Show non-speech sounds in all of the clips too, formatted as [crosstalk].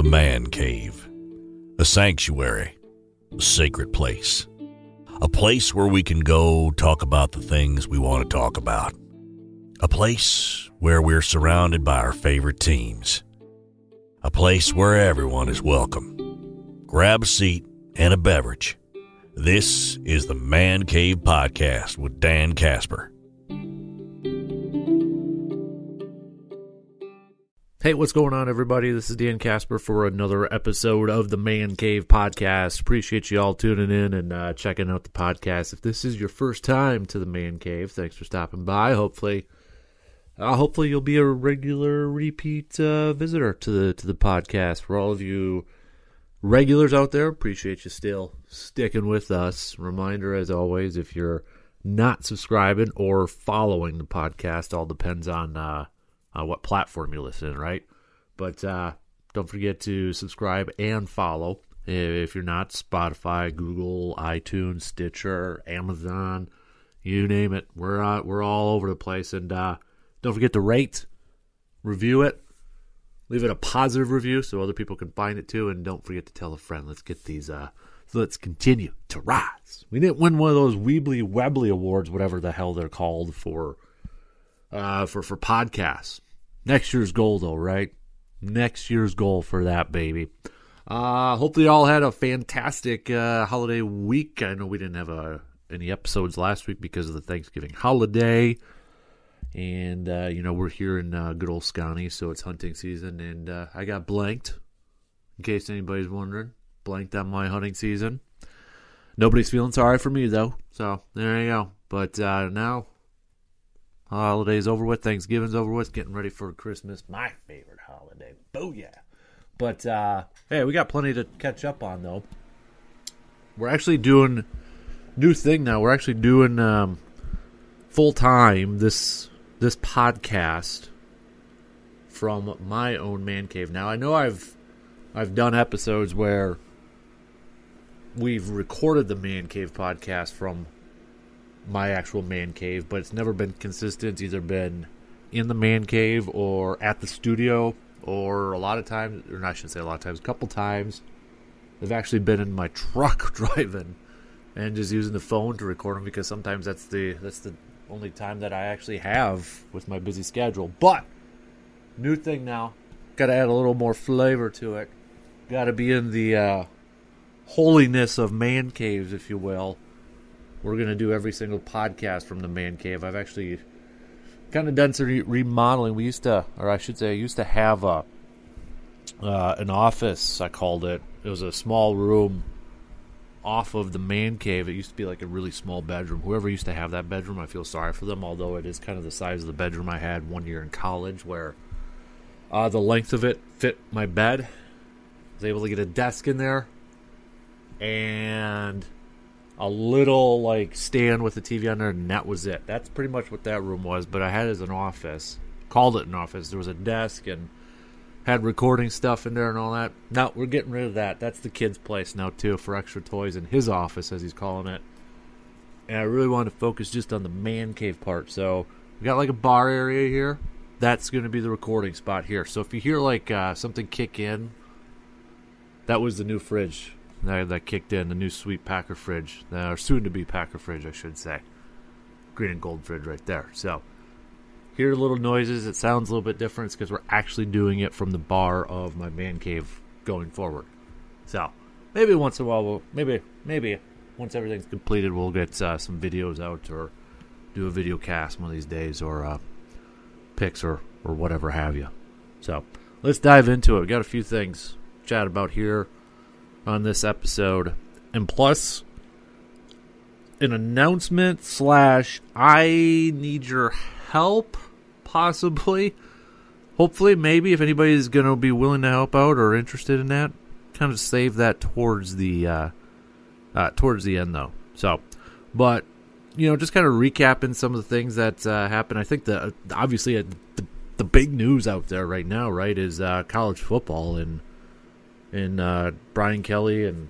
The Man Cave. A sanctuary, a sacred place. A place where we can go talk about the things we want to talk about. A place where we're surrounded by our favorite teams. A place where everyone is welcome. Grab a seat and a beverage. This is the Man Cave Podcast with Dan Casper. Hey, what's going on, everybody? This is Dan Casper for another episode of the Man Cave Podcast. Appreciate you all tuning in and uh, checking out the podcast. If this is your first time to the Man Cave, thanks for stopping by. Hopefully, uh, hopefully you'll be a regular repeat uh, visitor to the to the podcast. For all of you regulars out there, appreciate you still sticking with us. Reminder, as always, if you're not subscribing or following the podcast, all depends on uh, what platform you listen, right? But uh, don't forget to subscribe and follow. If you're not, Spotify, Google, iTunes, Stitcher, Amazon, you name it, we're uh, we're all over the place. And uh, don't forget to rate, review it, leave it a positive review so other people can find it too. And don't forget to tell a friend. Let's get these. Uh, let's continue to rise. We didn't win one of those Weebly Webley awards, whatever the hell they're called for uh, for for podcasts. Next year's goal, though, right? Next year's goal for that baby. Uh, hopefully, you all had a fantastic uh, holiday week. I know we didn't have uh, any episodes last week because of the Thanksgiving holiday, and uh, you know we're here in uh, good old Scotty, so it's hunting season, and uh, I got blanked. In case anybody's wondering, blanked on my hunting season. Nobody's feeling sorry for me though, so there you go. But uh, now Holidays over with, Thanksgiving's over with, getting ready for Christmas, my favorite holiday. Booyah. But uh hey, we got plenty to catch up on though. We're actually doing new thing now. We're actually doing um full time this this podcast from my own man cave. Now I know I've I've done episodes where we've recorded the man cave podcast from my actual man cave, but it's never been consistent. It's either been in the man cave or at the studio, or a lot of times, or I shouldn't say a lot of times, a couple times, they've actually been in my [laughs] truck driving and just using the phone to record them because sometimes that's the that's the only time that I actually have with my busy schedule. But new thing now, got to add a little more flavor to it. Got to be in the uh, holiness of man caves, if you will we're going to do every single podcast from the man cave. I've actually kind of done some re- remodeling. We used to, or I should say, I used to have a uh, an office. I called it. It was a small room off of the man cave. It used to be like a really small bedroom. Whoever used to have that bedroom, I feel sorry for them. Although it is kind of the size of the bedroom I had one year in college, where uh, the length of it fit my bed. I was able to get a desk in there, and a little like stand with a TV on there, and that was it. That's pretty much what that room was. But I had it as an office, called it an office. There was a desk and had recording stuff in there and all that. Now we're getting rid of that. That's the kid's place now too for extra toys in his office, as he's calling it. And I really wanted to focus just on the man cave part. So we got like a bar area here. That's going to be the recording spot here. So if you hear like uh, something kick in, that was the new fridge that, that kicked in the new sweet Packer fridge, or soon to be Packer fridge, I should say. Green and gold fridge right there. So, hear little noises. It sounds a little bit different. Because we're actually doing it from the bar of my man cave going forward. So, maybe once in a while, we'll, maybe, maybe once everything's completed, we'll get uh, some videos out or do a video cast one of these days or uh, pics or, or whatever have you. So, let's dive into it. We got a few things chat about here on this episode, and plus an announcement slash I need your help, possibly. Hopefully, maybe if anybody's going to be willing to help out or interested in that, kind of save that towards the uh, uh, towards the end though. So, but you know, just kind of recapping some of the things that uh, happened. I think the obviously uh, the, the big news out there right now, right, is uh, college football and and uh, Brian Kelly and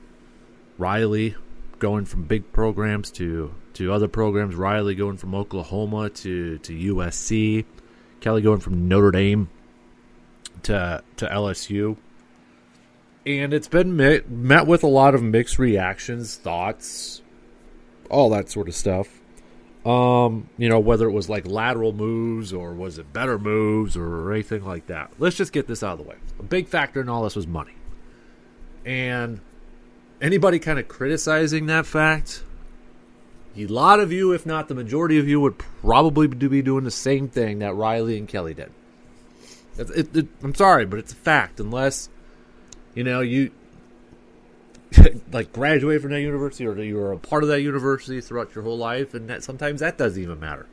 Riley going from big programs to to other programs. Riley going from Oklahoma to to USC. Kelly going from Notre Dame to to LSU. and it's been met, with a lot of mixed reactions, thoughts, all that sort of stuff. Um, you know, whether it was like lateral moves or was it better moves or anything like that. Let's just get this out of the way. A big factor in all this was money. And anybody kind of criticizing that fact, a lot of you, if not the majority of you, would probably be doing the same thing that Riley and Kelly did. It, it, it, I'm sorry, but it's a fact. Unless you know you [laughs] like graduate from that university or you were a part of that university throughout your whole life, and that sometimes that doesn't even matter.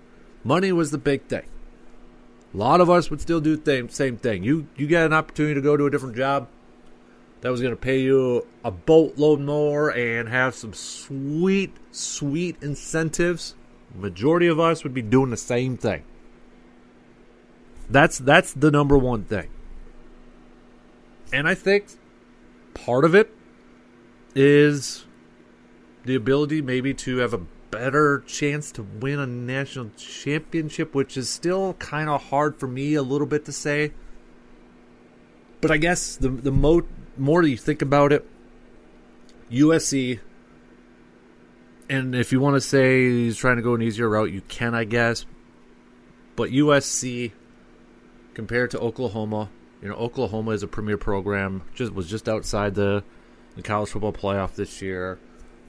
Money was the big thing. A lot of us would still do the same thing. You you get an opportunity to go to a different job that was going to pay you a boatload more and have some sweet sweet incentives. Majority of us would be doing the same thing. That's that's the number one thing. And I think part of it is the ability maybe to have a better chance to win a national championship, which is still kind of hard for me a little bit to say. But I guess the the mo- more you think about it, USC, and if you want to say he's trying to go an easier route, you can, I guess. But USC compared to Oklahoma, you know, Oklahoma is a premier program. Just was just outside the the college football playoff this year.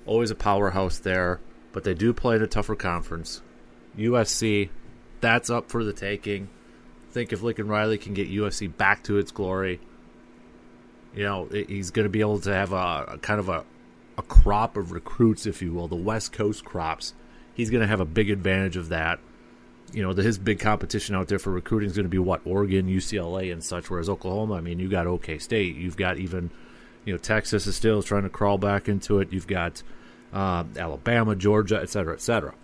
Always a powerhouse there, but they do play in a tougher conference. USC, that's up for the taking. Think if Lincoln Riley can get USC back to its glory, you know, he's going to be able to have a, a kind of a a crop of recruits, if you will, the West Coast crops. He's going to have a big advantage of that. You know, the, his big competition out there for recruiting is going to be what Oregon, UCLA, and such. Whereas Oklahoma, I mean, you got OK State, you've got even you know, Texas is still trying to crawl back into it. You've got uh, Alabama, Georgia, et cetera, et cetera.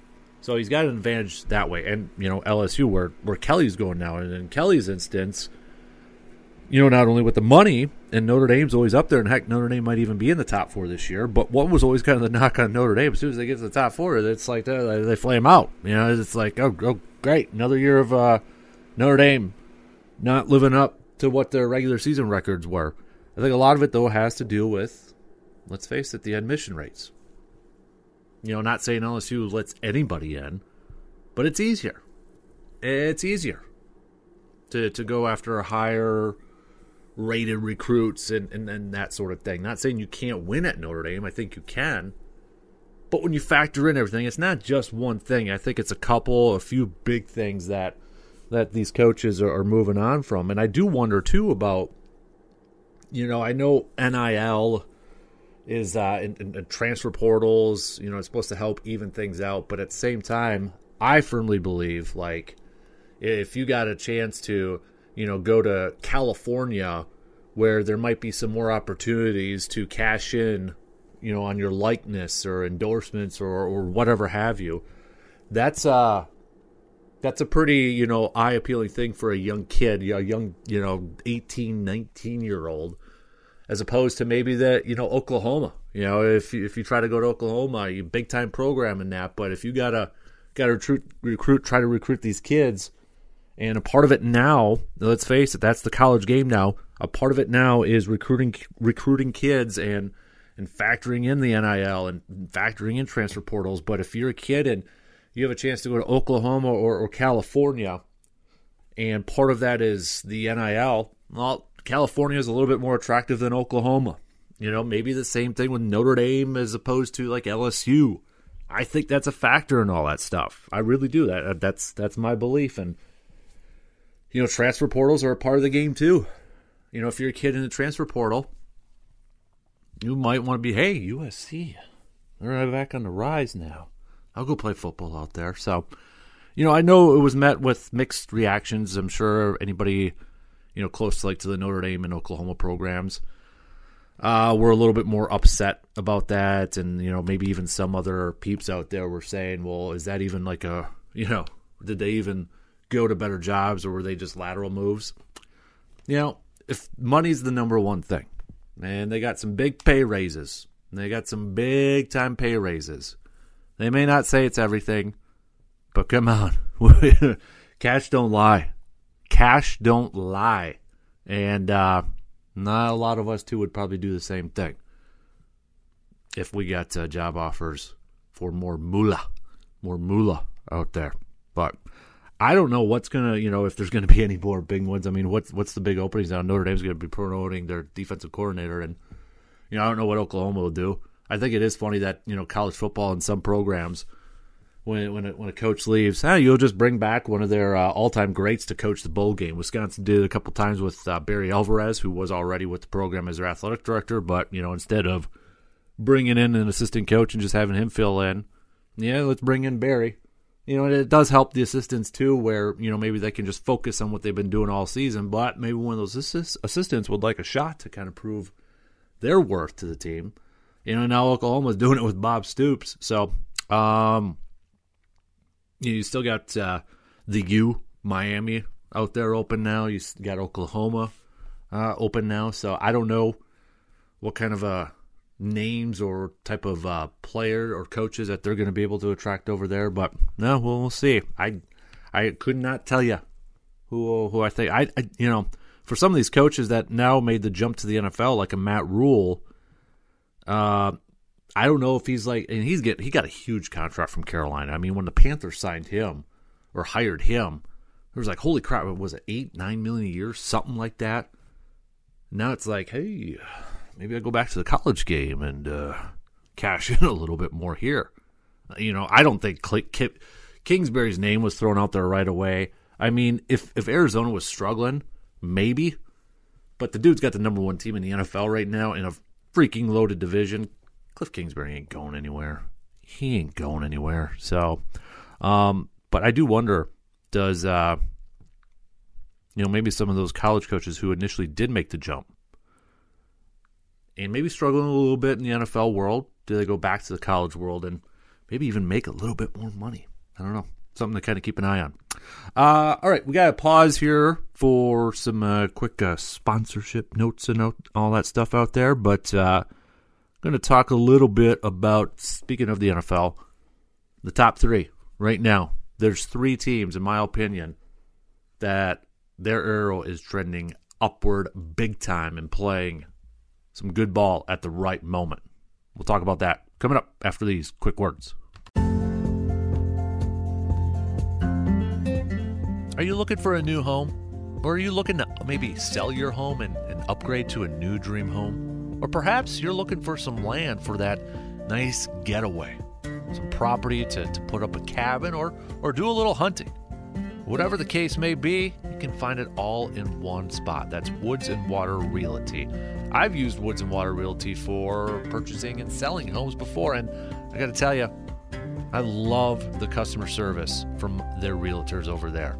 So he's got an advantage that way. And, you know, LSU, where, where Kelly's going now. And in Kelly's instance, you know, not only with the money, and Notre Dame's always up there, and heck, Notre Dame might even be in the top four this year. But what was always kind of the [laughs] knock on Notre Dame, as soon as they get to the top four, it's like they, they flame out. You know, it's like, oh, oh great, another year of uh, Notre Dame not living up to what their regular season records were. I think a lot of it, though, has to do with, let's face it, the admission rates. You know, not saying LSU lets anybody in, but it's easier. It's easier to, to go after a higher rated recruits and, and, and that sort of thing. Not saying you can't win at Notre Dame, I think you can. But when you factor in everything, it's not just one thing. I think it's a couple, a few big things that that these coaches are, are moving on from. And I do wonder too about you know, I know NIL is uh, in, in, in transfer portals. You know, it's supposed to help even things out, but at the same time, I firmly believe like if you got a chance to, you know, go to California where there might be some more opportunities to cash in, you know, on your likeness or endorsements or, or whatever have you. That's uh that's a pretty, you know, eye appealing thing for a young kid, a young, you know, 18, 19 year old as opposed to maybe the you know Oklahoma. You know, if you, if you try to go to Oklahoma, you big time program in that. But if you gotta gotta recruit, recruit, try to recruit these kids, and a part of it now, let's face it, that's the college game now. A part of it now is recruiting recruiting kids and and factoring in the NIL and factoring in transfer portals. But if you're a kid and you have a chance to go to Oklahoma or, or California, and part of that is the NIL, well, California is a little bit more attractive than Oklahoma. You know, maybe the same thing with Notre Dame as opposed to like LSU. I think that's a factor in all that stuff. I really do. That that's that's my belief. And you know, transfer portals are a part of the game too. You know, if you're a kid in the transfer portal, you might want to be, hey, USC, they're right back on the rise now. I'll go play football out there. So, you know, I know it was met with mixed reactions. I'm sure anybody you know, close to like to the Notre Dame and Oklahoma programs. Uh, we're a little bit more upset about that, and you know, maybe even some other peeps out there were saying, "Well, is that even like a you know, did they even go to better jobs, or were they just lateral moves?" You know, if money's the number one thing, and they got some big pay raises, they got some big time pay raises. They may not say it's everything, but come on, [laughs] cash don't lie cash don't lie. And uh, Not a lot of us too would probably do the same thing if we got uh, job offers for more moolah, more moolah out there. But I don't know what's gonna, you know, if there's gonna be [laughs] any more big ones. I mean, what's what's the big openings now? Notre Dame's gonna be promoting their defensive coordinator, and you know, I don't know what Oklahoma will do. I think it is funny that you know college football in some programs, when when a, when a coach leaves, ah, you'll just bring back one of their uh, all time greats to coach the bowl game. Wisconsin did it a couple times with uh, Barry Alvarez, who was already with the program as their athletic director, but you know instead of bringing in an assistant coach and just having him fill in, yeah, let's bring in Barry you know, it does help the assistants too, where you know maybe they can just focus on what they've been doing all season. But maybe one of those assist- assistants would like a shot to kind of prove their worth to the team. You know, now Oklahoma's [laughs] doing it with Bob Stoops, so um, you still got uh, the U Miami out there open now. You got Oklahoma uh, open now, so I don't know what kind of a names or type of uh, player or coaches that they're going to be able to attract over there. But no, we'll, see. I I could not tell you who who I think I, I, you know for some of these coaches that now made the jump to the NFL like a Matt Rhule. Uh, I don't know if he's like, and he's get he got a huge contract from Carolina. I mean, when the Panthers signed him or hired him, it was like, holy crap, was it eight nine million a year, something like that. Now it's like, hey, maybe I go back to the college game and uh, cash [laughs] in a little bit more here. You know, I don't think Kingsbury's name was thrown out there right away. I mean, if if Arizona was struggling, maybe, but the dude's got the number one team in the NFL right now in a freaking loaded division. Cliff Kingsbury ain't going anywhere. He ain't going anywhere. So, um, but I do wonder, does uh, you know maybe some of those college coaches who initially did make the jump and maybe struggling a little bit in the NFL world, do they go back to the college world and maybe even make a little bit more money? I don't know. Something to kind of keep an eye on. Uh, all right, we got to pause here for some uh, quick uh, sponsorship notes and all that stuff out there. But uh, I'm going to talk a little bit about, speaking of the NFL, the top three right now. There's three teams, in my opinion, that their arrow is trending upward big time and playing some good ball at the right moment. We'll talk about that coming up after these quick words. Are you looking for a new home? Or are you looking to maybe sell your home and, and upgrade to a new dream home? Or perhaps you're looking for some land for that nice getaway, some property to, to put up a cabin or, or do a little hunting. Whatever the case may be, you can find it all in one spot. That's Woods and Water Realty. I've used Woods and Water Realty for purchasing and selling homes before, and I got to tell you, I love the customer service from their realtors over there.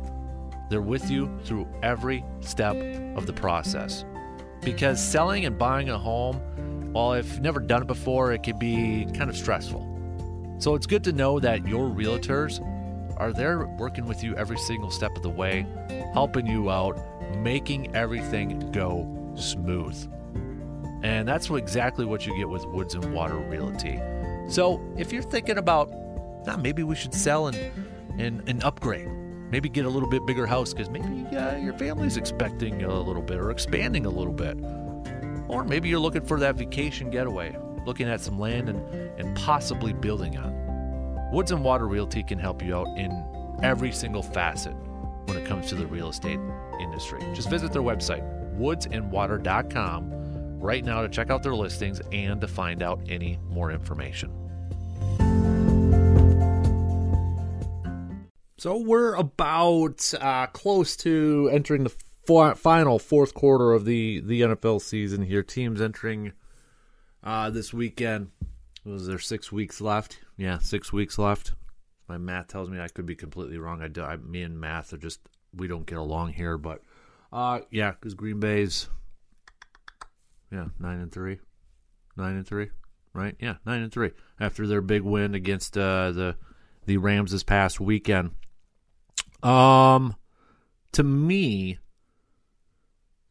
They're with you through every step of the process. Because selling and buying a home, well, if you've never done it before, it can be kind of stressful. So it's good to know that your realtors are there working with you every single step of the way, helping you out, making everything go smooth. And that's exactly what you get with Woods and Water Realty. So if you're thinking about, nah, maybe we should sell and, and, and upgrade, maybe get a little bit bigger house because maybe uh, your family's expecting a little bit or expanding a little bit. Or maybe you're looking for that vacation getaway, looking at some land and, and possibly building on. Woods and Water Realty can help you out in every single facet when it comes to the real estate industry. Just visit their website, woodsandwater.com, right now to check out their listings and to find out any more information. So we're about uh, close to entering the final fourth quarter of the, the NFL season here. Teams entering uh, this weekend. Was there six weeks left? Yeah, six weeks left. My math tells me I could be completely wrong. I, do, I me and math are just we don't get along here, but uh, yeah, because Green Bay's yeah nine and three, nine and three, right? Yeah, nine and three after their big win against uh, the the Rams this past weekend. Um, to me,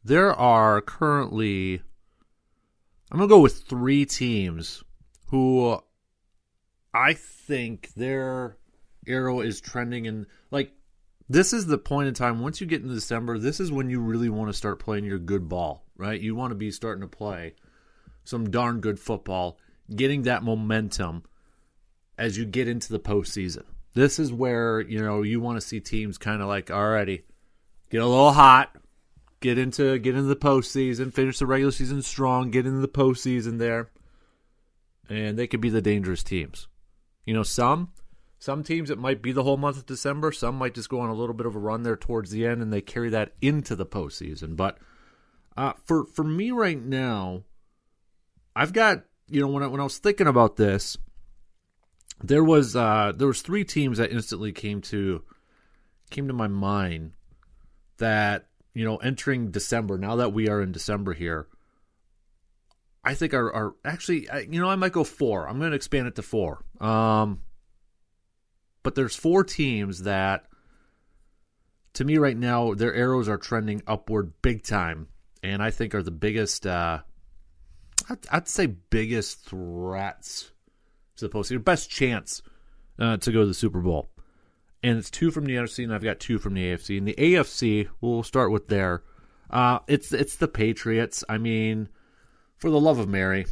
there are currently I'm gonna go with three teams who I think their arrow is trending in like this is the point in time once you get into December, this is when you really want to start playing your good ball, right? You want to be starting to play some darn good football, getting that momentum as you get into the postseason. This is where, you know, you want to see teams kind of like, alrighty, get a little hot, get into get into the postseason, finish the regular season strong, get into the postseason there. And they could be the dangerous teams. You know, some some teams it might be the whole month of December. Some might just go on a little bit of a run there towards the end, and they carry that into the postseason. But uh, for for me right now, I've got you know when I, when I was thinking about this, there was uh, there was three teams that instantly came to came to my mind that you know entering December. Now that we are in December here, I think are, are actually you know I might go four. I'm going to expand it to four. Um, but there's four teams that to me right now their arrows are trending upward big time, and I think are the biggest. Uh, I'd, I'd say biggest threats to the postseason, best chance uh, to go to the Super Bowl. And it's two from the NFC, and I've got two from the AFC. And the AFC, we'll start with there. Uh, it's it's the Patriots. I mean, for the love of Mary,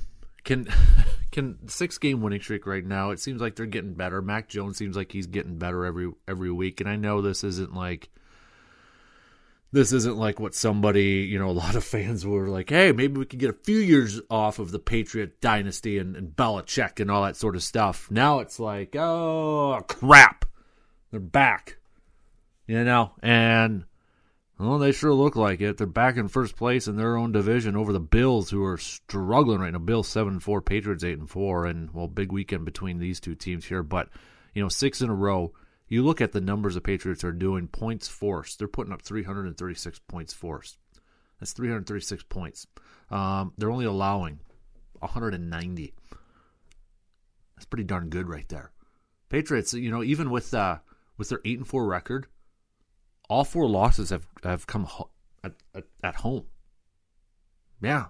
can [laughs] can six game winning streak right now? It seems like they're getting better. Mac Jones seems like he's getting better every every week, and I know this isn't like this isn't like what somebody, you know, a lot of fans were like, hey, maybe we could get a few years off of the Patriot dynasty and, and Belichick and all that sort of stuff. Now it's like, oh, crap. They're back. You know, and, well, they sure look like it. They're back in first place in their own division over the Bills, who are struggling right now. Bills 7 and 4, Patriots 8 and 4, and, well, big weekend between these two teams here. But, you know, six in a row you look at the numbers the Patriots are doing points forced. They're putting up 336 points forced. That's 336 points. Um, they're only allowing 190. That's pretty darn good right there. Patriots, you know, even with uh, with their eight and four record, all four losses have have come ho- at, at, at home. Yeah,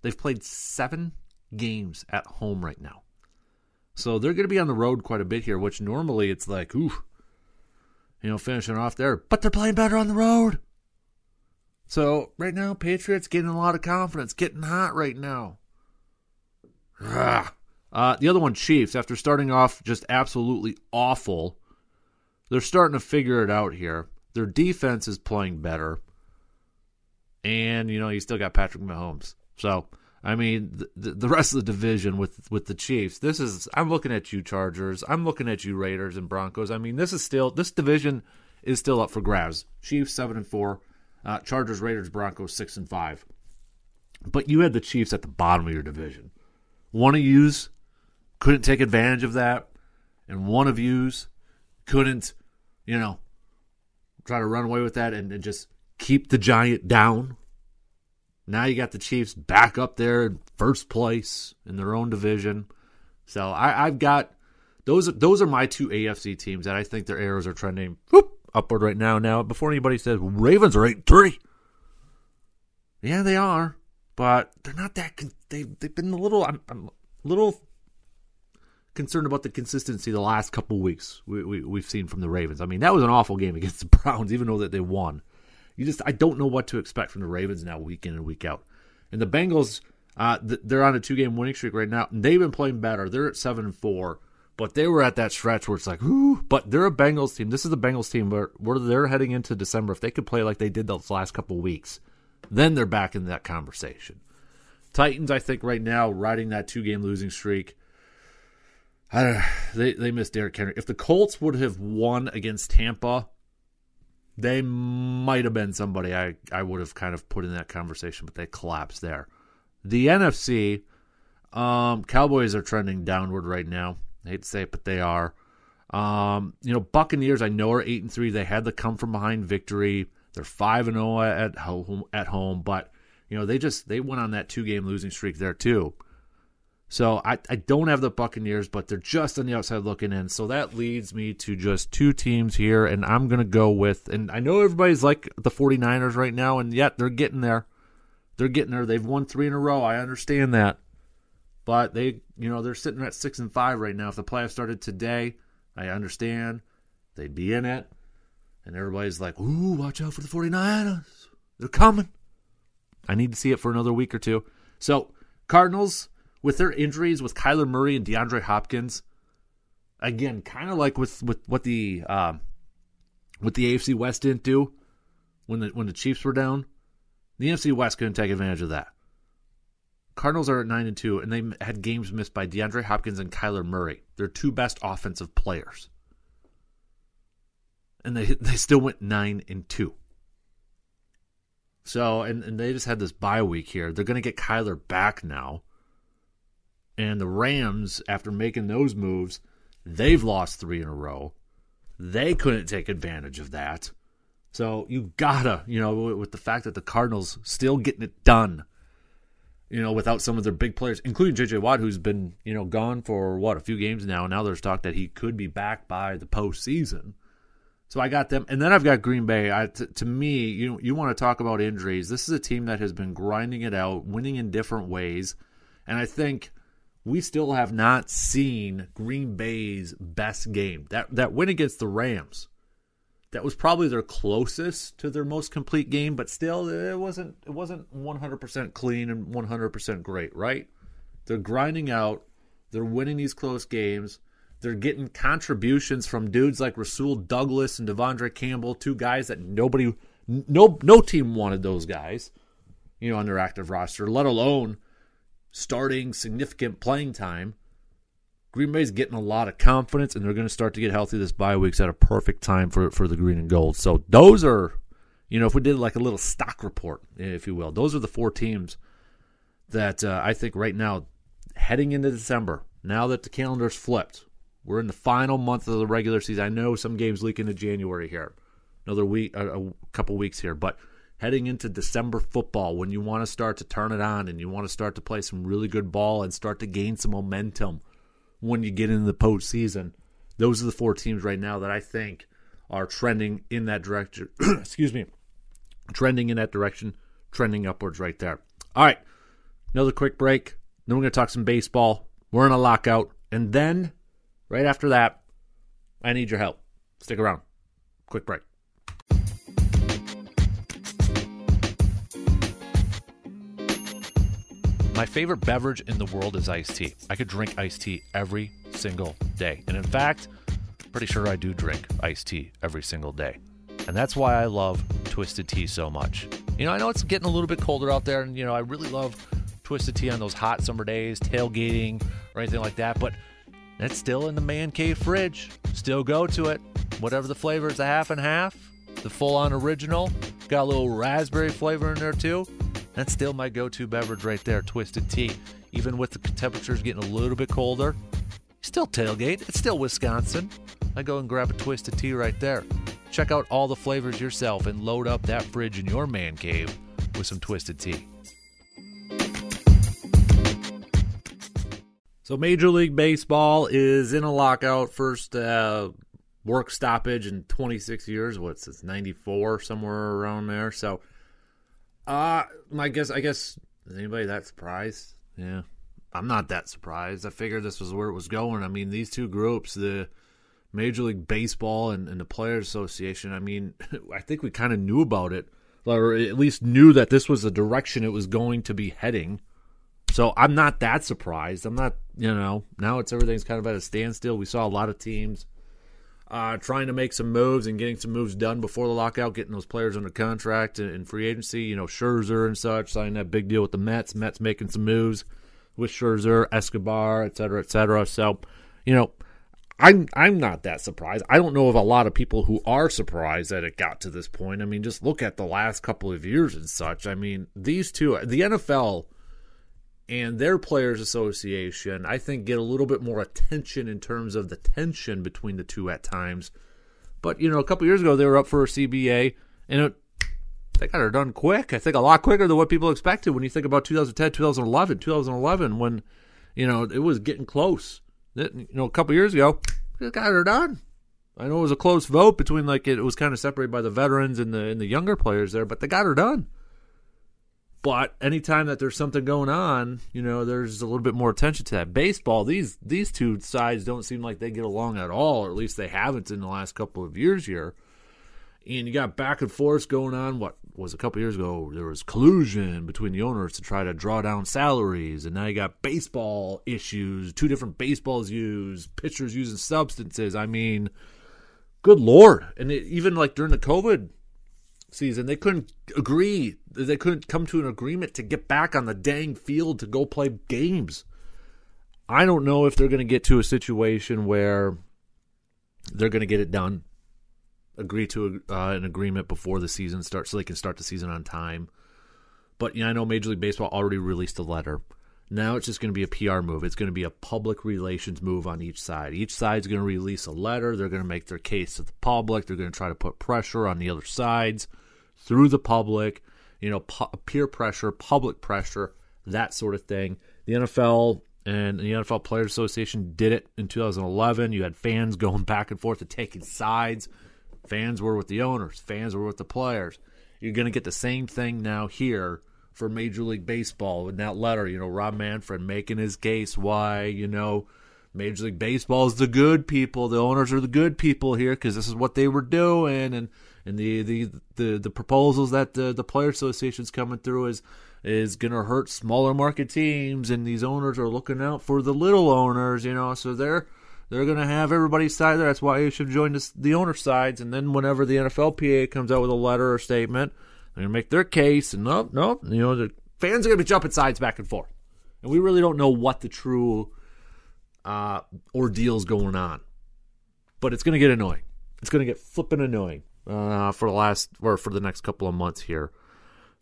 they've played seven games at home right now. So they're going to be on the road quite a bit here, which normally it's like, ooh, you know, finishing off there. But they're playing better on the road. So right now, Patriots getting a lot of confidence, getting hot right now. Uh, the other one, Chiefs, after starting off just absolutely awful, they're starting to figure it out here. Their defense is playing better. And, you know, you still got Patrick Mahomes. So I mean, the, the rest of the division with with the Chiefs. This is I'm looking at you Chargers. I'm looking at you Raiders and Broncos. I mean, this is still this division is still up for grabs. Chiefs seven and four, uh, Chargers, Raiders, Broncos six and five. But you had the Chiefs at the bottom of your division. One of yous couldn't take advantage of that, and one of yous couldn't, you know, try to run away with that and, and just keep the giant down now you got the Chiefs back up there in first place in their own division. So I, have got those. Those are my two AFC teams that I think their arrows are trending whoop, upward right now. Now before anybody says Ravens are eight three, yeah they are, but they're not that. They they've been a little. I'm, I'm a little concerned about the consistency the last couple weeks we, we we've seen from the Ravens. I mean that was an awful game against the [laughs] Browns, even though that they won you just I don't know what to expect from the Ravens now, week in and week out. And the Bengals, uh, they're on a two game winning streak right now, and they've been playing better. They're at seven and four, but they were at that stretch where it's like, ooh. But they're a Bengals team. This is the Bengals team where, where they're heading into December. If they could play like they did those last couple weeks, then they're back in that conversation. Titans, I think, right now riding that two game losing streak. I don't know, they they missed Derrick Henry. If the Colts would have won against Tampa, they might have been somebody I, I would have kind of put in that conversation, but they collapsed there. The NFC, um, Cowboys are trending downward right now. I hate to say it, but they are. Um, you know, Buccaneers, I know are eight and three. They had the come from behind victory. They're five and zero oh at home. At home, but you know they just they went on that two game losing streak there too. So I, I don't have the Buccaneers, but they're just on the outside looking in. So that leads me to just two teams here, and I'm going to go with, and I know everybody's like the 49ers right now, and yet they're getting there. They're getting there. They've won three in a row. I understand that. But they, you know, they're sitting at six and five right now. If the playoffs started today, I understand they'd be in it. And everybody's like, ooh, watch out for the 49ers. They're coming. I need to see it for another week or two. So, Cardinals, with their injuries with Kyler Murray and DeAndre Hopkins, again, kind of like with, with what the uh, what the AFC West didn't do when the when the Chiefs were down, the NFC West couldn't take advantage of that. Cardinals are at nine and two, and they had games missed by DeAndre Hopkins and Kyler Murray. Their two best offensive players, and they [laughs] they still went nine and two. So, and, and they just had this bye week here. They're going to get Kyler back now. And the Rams, after making those moves, they've lost three in a row. They couldn't take advantage of that. So you gotta, you know, with the fact that the Cardinals still getting it done, you know, without some of their big players, including JJ Watt, who's been, you know, gone for what, a few games now. Now there's talk that he could be back by the postseason. So I got them, and then I've got Green Bay. I, t- to me, you you want to talk about injuries? This is a team that has been grinding it out, winning in different ways, and I think we still have not seen Green Bay's best game. That that win against the Rams, that was probably their closest to their most complete game, but still, it wasn't it wasn't 100% clean and 100% great. Right? They're grinding out. They're winning these close games. They're getting contributions from dudes like Rasul Douglas and De'Vondre Campbell, two guys that nobody, no, no team wanted those guys, you know, on their active roster, let alone starting significant playing time. Green Bay's getting a lot of confidence, and they're going to start to get healthy this bye week's at a perfect time for for the green and gold. So those are, you know, if we did like a little stock report, if you will, those are the four teams that uh, I think right now, heading into December, now that the calendar's flipped, we're in the final month of the regular season. I know some games leak into January here, another week, a, a couple weeks here, but heading into December football, when you want to start to turn it on and you want to start to play some really good ball and start to gain some momentum when you get into the postseason, those are the four teams right now that I think are trending in that direction. [clears throat] excuse me, trending in that direction, trending upwards right there. All right, another quick break. Then we're going to talk some baseball. We're in a lockout, and then Right after that, I need your help. Stick around. Quick break. My favorite beverage in the world is iced tea. I could drink iced tea every single day. And in fact, pretty sure I do drink iced tea every single day. And that's why I love twisted tea so much. You know, I know it's getting a little bit colder out there, and, you know, I really love twisted tea on those hot summer days, tailgating, or anything like that. But it's still in the man cave fridge. Still go to it. Whatever the flavor is, a half and half. The full on original. Got a little raspberry flavor in there too. That's still my go to beverage right there, twisted tea. Even with the temperatures getting a little bit colder. Still tailgate. It's still Wisconsin. I go and grab a twisted tea right there. Check out all the flavors yourself and load up that fridge in your man cave with some twisted tea. So Major League Baseball is in a lockout. First uh, work stoppage in 26 years. What's this? 94 somewhere around there. So, uh, my guess I guess is anybody that surprised? Yeah, I'm not that surprised. I figured this was where it was going. I mean, these two groups, the Major League Baseball and, and the Players Association. I mean, [laughs] I think we kind of knew about it, or at least knew that this was the direction it was going to be heading. So I'm not that surprised. I'm not, you know, now it's everything's kind of at a standstill. We saw a lot of teams uh, trying to make some moves and getting some moves done before the lockout, getting those players under contract and, free agency. You know, Scherzer and such signing that big deal with the Mets. Mets making some moves with Scherzer, Escobar, et cetera, et cetera. So, you know, I'm I'm not that surprised. I don't know of a lot of people who are surprised that it got to this point. I mean, just look at the last couple of years and such. I mean, these two, the NFL and their players association i think get a little bit more attention in terms of the tension between the two at times. But you know a couple years ago they were up for a cba and it, they got it done quick. I think a lot quicker than what people expected when you think about 2010 2011 2011 when you know it was getting close. You know a couple years ago they got her done. I know it was a close vote between like it was kind of separated by the veterans and the and the younger players there but they got her done but anytime that there's something going on, you know, there's a little bit more attention to that. Baseball, these these two sides don't seem like they get along at all, or at least they haven't in the last couple of years here. and you got back and forth going on. What was a couple years ago? There was collusion between the owners to try to draw down salaries, and now you got baseball issues. Two different baseballs used, pitchers using substances. I mean, good lord! And it, even like during the COVID season, they couldn't agree. They couldn't come to an agreement to get back on the dang field to go play games. I don't know if they're going to get to a situation where they're going to get it done agree to a, uh, an agreement before the season starts so they can start the season on time. But yeah, I know Major League Baseball already released a letter. Now it's just going to be a PR move. It's going to be a public relations move on each side. Each side's going to release a letter. They're going to make their case to the public. They're going to try to put pressure on the other sides through the public, you know, pu- peer pressure, public pressure, that sort of thing. The NFL and the NFL Players Association did it in 2011. You had fans [laughs] going back and forth and taking sides. Fans were with the owners, fans were with the players. You're going to get the same thing now here for Major League Baseball in that letter. You know, Rob Manfred making his case why, you know, Major League Baseball is the good people. The owners are the good people here because this is what they were doing. And and the the the, the proposals that the the player association's coming through is is going to hurt smaller market teams and these owners are looking out for the little owners you know so they're they're going to have everybody's side there. That's why you should join this, the owner sides. And then whenever the NFLPA comes out with a letter or statement, they're going to make their case. And nope, nope. You know, the fans are going to be jumping sides back and forth. And we really don't know what the true uh, ordeal's going on. But it's going to get annoying. It's going to get flipping annoying uh, for the last or for the next couple of months here.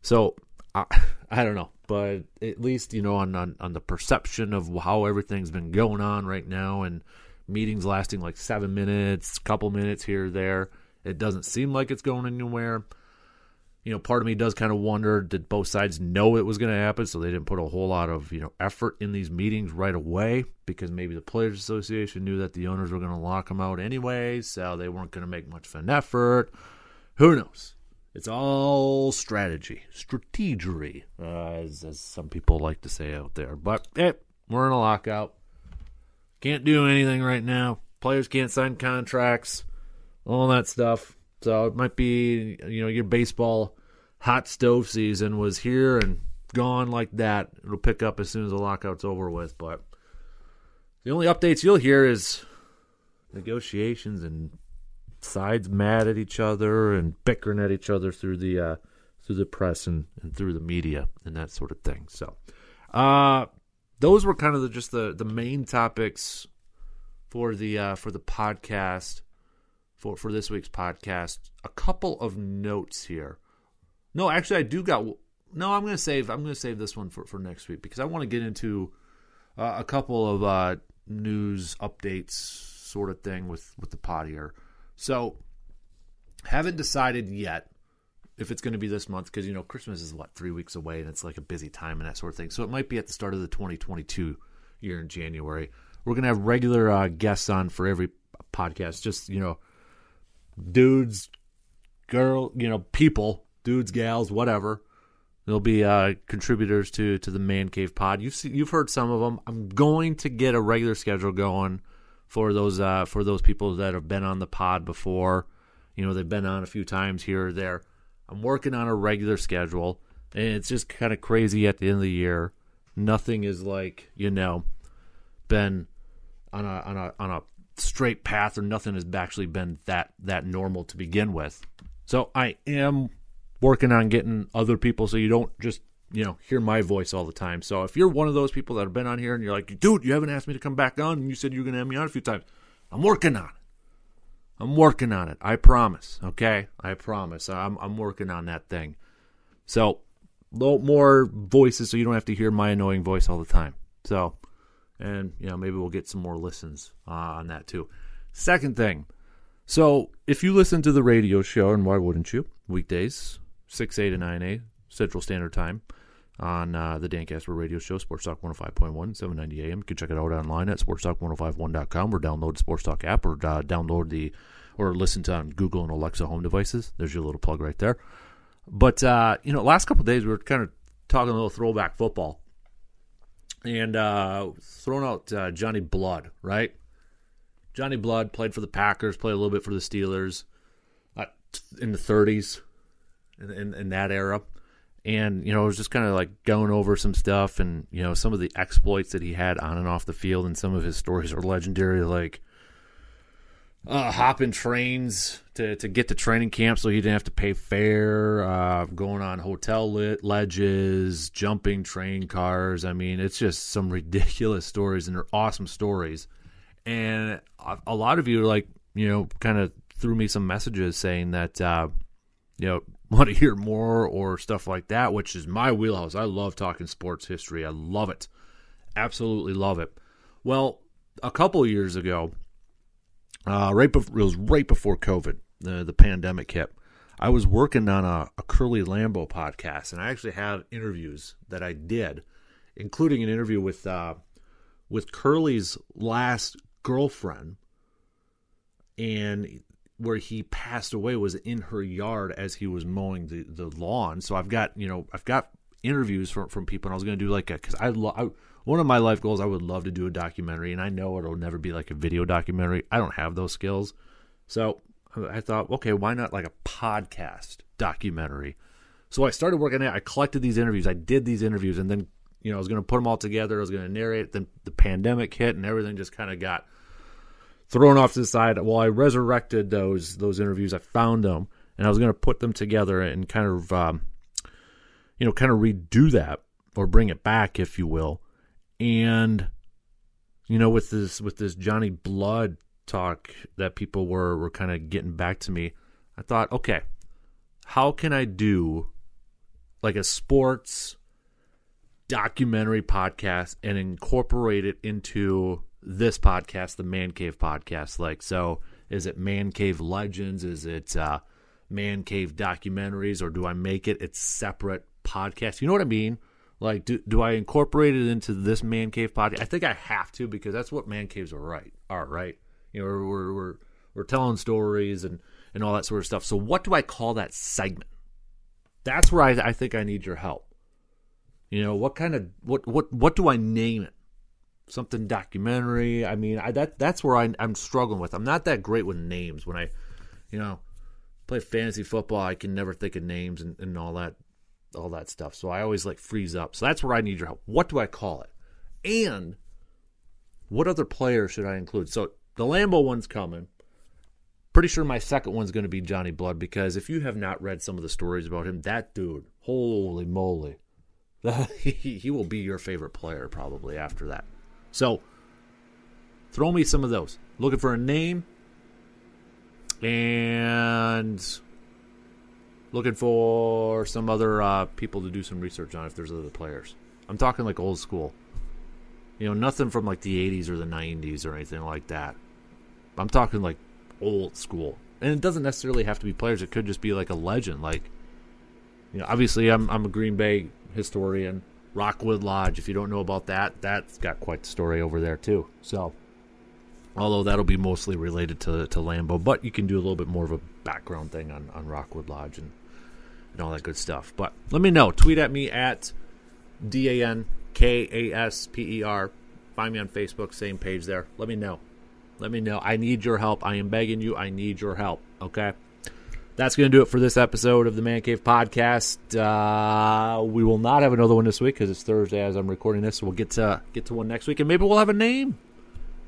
So I, [laughs] I don't know, but at least you know on, on on the perception of how everything's been going on right now and meetings lasting like seven minutes, couple minutes here or there. It doesn't seem like it's going anywhere. You know, part of me does kind of wonder did both sides know it was going to happen, so they didn't put a whole lot of you know effort in these meetings right away because maybe the players' association knew that the owners were going to lock them out anyway, so they weren't going to make much of an effort. Who knows? It's all strategy, strategery, uh, as, as some people like to say out there. But hey, we're in a lockout. Can't do anything right now. Players can't sign contracts, all that stuff. So it might be, you know, your baseball hot stove season was here and gone like that. It'll pick up as soon as the lockout's over with. But the only updates you'll hear is negotiations and sides mad at each other and bickering at each other through the uh, through the press and, and through the media and that sort of thing. So, uh, those were kind of the, just the the main topics for the uh, for the podcast for for this week's podcast. A couple of notes here. No, actually, I do got. No, I'm gonna save. I'm gonna save this one for for next week because I want to get into uh, a couple of uh, news updates, sort of thing with with the pod here. So, haven't decided yet if it's going to be this month because you know Christmas is what three weeks away and it's like a busy time and that sort of thing. So it might be at the start of the 2022 year in January. We're going to have regular uh, guests on for every podcast. Just you know, dudes, girl, you know, people, dudes, gals, whatever. There'll be uh, contributors to to the Man Cave Pod. You've seen, you've heard some of them. I'm going to get a regular schedule going for those uh, for those people that have been on the pod before. You know, they've been on a few times here or there. I'm working on a regular schedule, and it's just kind of crazy at the end of the year. Nothing is like you know been on a on a on a straight path, or nothing has actually been that that normal to begin with. So I am working on getting other people, so you don't just you know, hear my voice all the time. So if you're one of those people that have been on here and you're like, dude, you haven't asked me to come back on, and you said you are going to have me on a few times, I'm working on it. I'm working on it. I promise. Okay, I promise. I'm I'm working on that thing. So, little more voices, so you don't have to hear my annoying voice all the time. So, and you know, maybe we'll get some more listens uh, on that too. Second thing. So, if you listen to the radio show, and why wouldn't you? Weekdays, six a to nine a Central Standard Time on uh, the Dan Casper radio show, Sports Talk 105.1, 790 AM. You can check it out online at sportstalk1051.com or download the Sports Talk app or uh, download the or listen to on Google and Alexa home devices. There's your little plug right there. But, uh, you know, last couple days we were kind of talking a little throwback football and uh, throwing out uh, Johnny Blood, right? Johnny Blood played for the Packers, played a little bit for the Steelers. Uh, in the 30s, in, in, in that era. And, you know, I was just kind of like going over some stuff and, you know, some of the exploits that he had on and off the field. And some of his stories are legendary, like uh, hopping trains to, to get to training camp so he didn't have to pay fare, uh, going on hotel lit ledges, jumping train cars. I mean, it's just some ridiculous stories and they're awesome stories. And a, lot of you like, you know, kind of threw me some messages saying that, uh, you know, [laughs] want to hear more or stuff like that, which is my wheelhouse. I love talking sports history. I love it. Absolutely love it. Well, a couple years ago, uh, right before, it was right before COVID, the, the pandemic hit. I was working on a, a Curly Lambeau podcast, and I actually had interviews that I did, including an interview with uh, with Curly's last girlfriend, and where he passed away was in her yard as he was mowing the, the lawn. So I've got you know I've got interviews from from people, and I was going to do like a because I love one of my life goals. I would love to do a documentary, and I know it'll never be like a video documentary. I don't have those skills, so I thought, okay, why not like a podcast documentary? So I started working it. I collected these interviews. I did these interviews, and then you know I was going to put them all together. I was going to narrate. Then the pandemic hit, and everything just kind of got thrown off to the side. Well, I resurrected those those interviews. I found them, and I was going to put them together and kind of, um, you know, kind of redo that or bring it back, if you will. And you know, with this with this Johnny Blood talk that people were were kind of getting back to me, I thought, okay, how can I do like a sports documentary podcast and incorporate it into this podcast, the Man Cave podcast. Like, so is it Man Cave Legends? Is it uh, Man Cave documentaries? Or do I make it its separate podcast? You know what I mean? Like, do, do I incorporate it into this Man Cave podcast? I think I have to because that's what Man Caves are right are right. You know, we're we're we're, telling stories and and all that sort of stuff. So, what do I call that segment? That's where I, I think I need your help. You know, what kind of what what what do I name it? something documentary. I mean, I, that that's where I, I'm struggling with. I'm not that great with names. When I, you know, play fantasy football, I can never think of names and, and all that, all that stuff. So I always like freeze up. So that's where I need your help. What do I call it? And what other player should I include? So the Lambeau one's coming. Pretty sure my second one's going to be Johnny Blood because if you have not read some of the stories about him, that dude, holy moly, [laughs] he, will be your favorite player probably after that. So throw me some of those. Looking for a name and looking for some other uh, people to do some research on if there's other players. I'm talking like old school. You know, nothing from like the 80s or the 90s or anything like that. I'm talking like old school. And it doesn't necessarily have to be players. It could just be like a legend. Like, you know, obviously I'm I'm a Green Bay historian. Rockwood Lodge. If you don't know about that, that's got quite the story over there too. So, although that'll be mostly related to to Lambeau, but you can do a little bit more of a background thing on on Rockwood Lodge and and all that good stuff. But let me know. Tweet at me at D A N K A S P E R. Find me on Facebook, same page there. Let me know. Let me know. I need your help. I am begging you. I need your help. Okay that's going to do it for this episode of the Man Cave Podcast. Uh, we will not have another one this week because it's Thursday as I'm recording this. So we'll get to get to one next week, and maybe we'll have a name.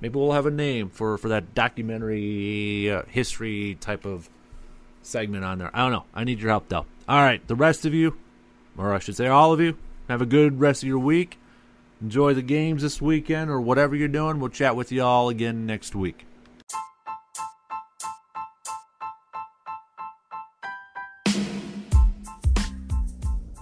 Maybe we'll have a name for for that documentary uh, history type of segment on there. I don't know. I need your help though. All right, the rest of you, or I should say, all of you, have a good rest of your week. Enjoy the games this weekend or whatever you're doing. We'll chat with you all again next week.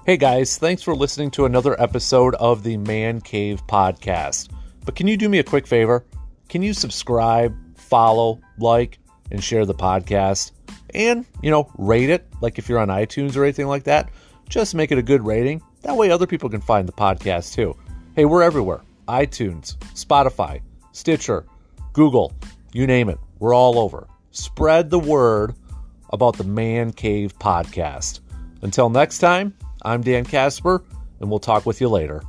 Hey guys, thanks for listening to another episode of the Man Cave Podcast. But can you do me a quick favor? Can you subscribe, follow, like, and share the podcast? And, you know, rate it, like if you're on iTunes or anything like that. Just make it a good rating. That way other people can find the podcast too. Hey, we're everywhere iTunes, Spotify, Stitcher, Google, you name it. We're all over. Spread the word about the Man Cave Podcast. Until next time, I'm Dan Kasper, and we'll talk with you later.